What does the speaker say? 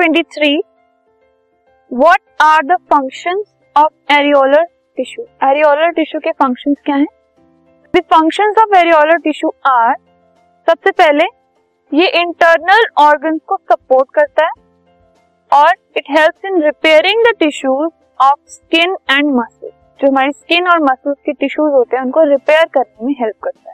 123 what are the functions of areolar tissue areolar tissue के functions क्या हैं? The functions of areolar tissue are सबसे पहले, ये इंटरनल ऑर्गन्स को सपोर्ट करता है, और it helps in repairing the tissues of skin and muscle जो हमारी स्किन और मसल्स के टिश्यूज होते हैं, उनको रिपेयर करने में हेल्प करता है।